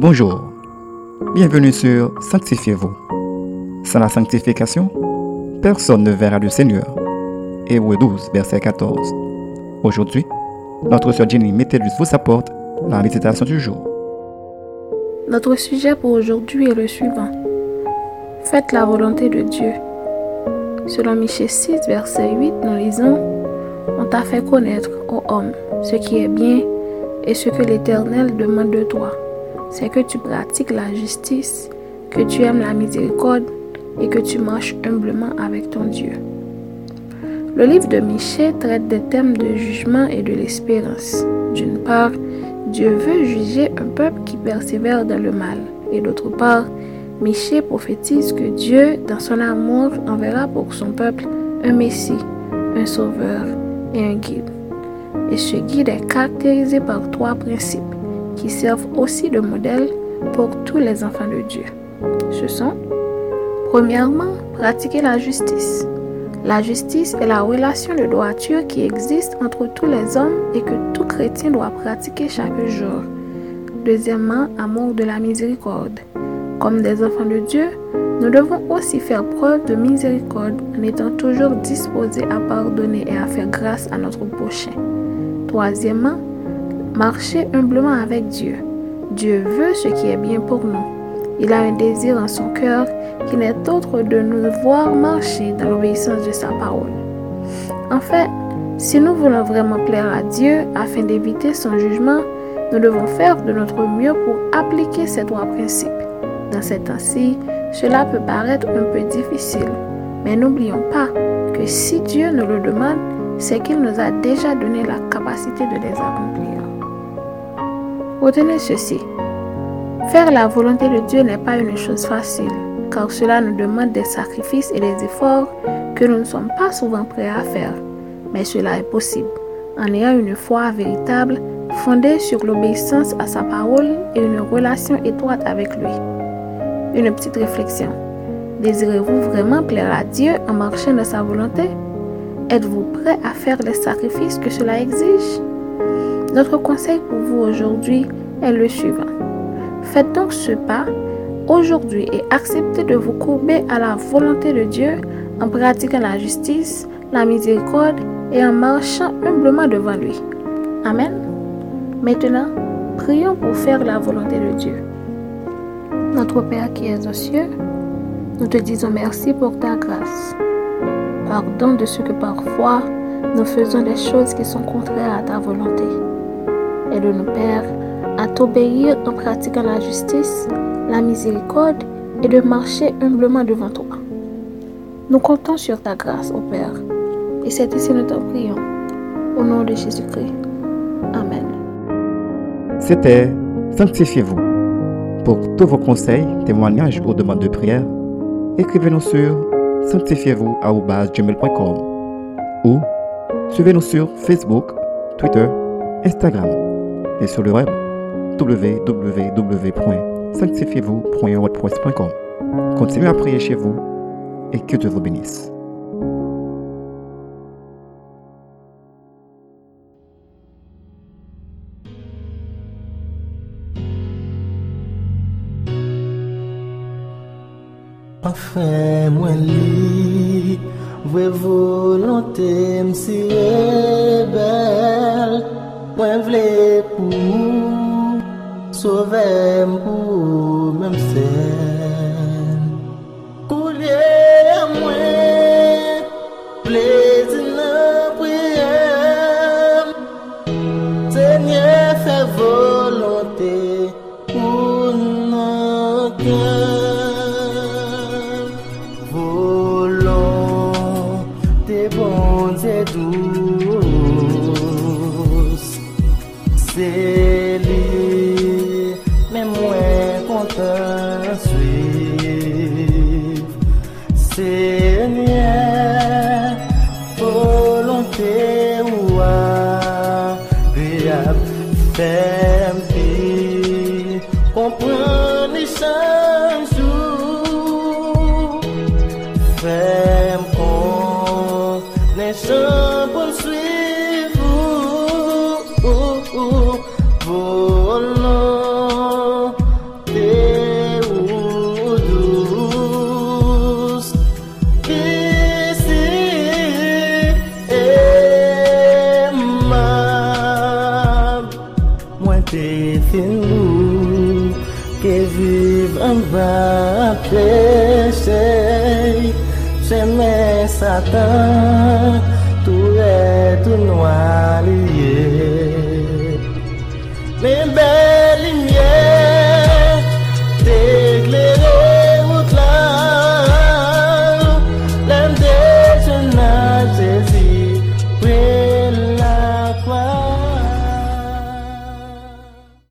Bonjour, bienvenue sur Sanctifiez-vous. Sans la sanctification, personne ne verra le Seigneur. Hébreu 12, verset 14. Aujourd'hui, notre sœur Jenny Métellus vous apporte la méditation du jour. Notre sujet pour aujourd'hui est le suivant. Faites la volonté de Dieu. Selon Michée 6, verset 8, nous lisons On t'a fait connaître, ô homme, ce qui est bien et ce que l'Éternel demande de toi. C'est que tu pratiques la justice, que tu aimes la miséricorde et que tu marches humblement avec ton Dieu. Le livre de Michée traite des thèmes de jugement et de l'espérance. D'une part, Dieu veut juger un peuple qui persévère dans le mal. Et d'autre part, Michée prophétise que Dieu, dans son amour, enverra pour son peuple un Messie, un Sauveur et un guide. Et ce guide est caractérisé par trois principes qui servent aussi de modèle pour tous les enfants de Dieu. Ce sont, premièrement, pratiquer la justice. La justice est la relation de droiture qui existe entre tous les hommes et que tout chrétien doit pratiquer chaque jour. Deuxièmement, amour de la miséricorde. Comme des enfants de Dieu, nous devons aussi faire preuve de miséricorde en étant toujours disposés à pardonner et à faire grâce à notre prochain. Troisièmement, marcher humblement avec Dieu. Dieu veut ce qui est bien pour nous. Il a un désir en son cœur qui n'est autre de nous voir marcher dans l'obéissance de sa parole. En fait, si nous voulons vraiment plaire à Dieu afin d'éviter son jugement, nous devons faire de notre mieux pour appliquer ces trois principes. Dans ces temps-ci, cela peut paraître un peu difficile, mais n'oublions pas que si Dieu nous le demande, c'est qu'il nous a déjà donné la capacité de les accomplir. Retenez ceci. Faire la volonté de Dieu n'est pas une chose facile, car cela nous demande des sacrifices et des efforts que nous ne sommes pas souvent prêts à faire. Mais cela est possible en ayant une foi véritable fondée sur l'obéissance à sa parole et une relation étroite avec lui. Une petite réflexion. Désirez-vous vraiment plaire à Dieu en marchant dans sa volonté? Êtes-vous prêt à faire les sacrifices que cela exige? Notre conseil pour vous aujourd'hui est le suivant. Faites donc ce pas aujourd'hui et acceptez de vous courber à la volonté de Dieu en pratiquant la justice, la miséricorde et en marchant humblement devant lui. Amen. Maintenant, prions pour faire la volonté de Dieu. Notre Père qui es aux cieux, nous te disons merci pour ta grâce. Pardon de ce que parfois nous faisons des choses qui sont contraires à ta volonté. Aide-nous, Père, à t'obéir en pratiquant la justice, la miséricorde et de marcher humblement devant toi. Nous comptons sur ta grâce, ô Père, et c'est ici nous t'en prions. Au nom de Jésus-Christ. Amen. C'était Sanctifiez-vous. Pour tous vos conseils, témoignages ou demandes de prière, écrivez-nous sur sanctifiez-vous ou suivez-nous sur Facebook, Twitter, Instagram et sur le web www.sanctifiez-vous.wordpress.com. Continuez à prier chez vous et que Dieu vous bénisse. Enfin, moi, li, vwe volonté m'si belle, Mwen vle pou, sove m pou mèm sè. Chaque jour. Fais-moi que vive en va prêcher, j'aimais Satan.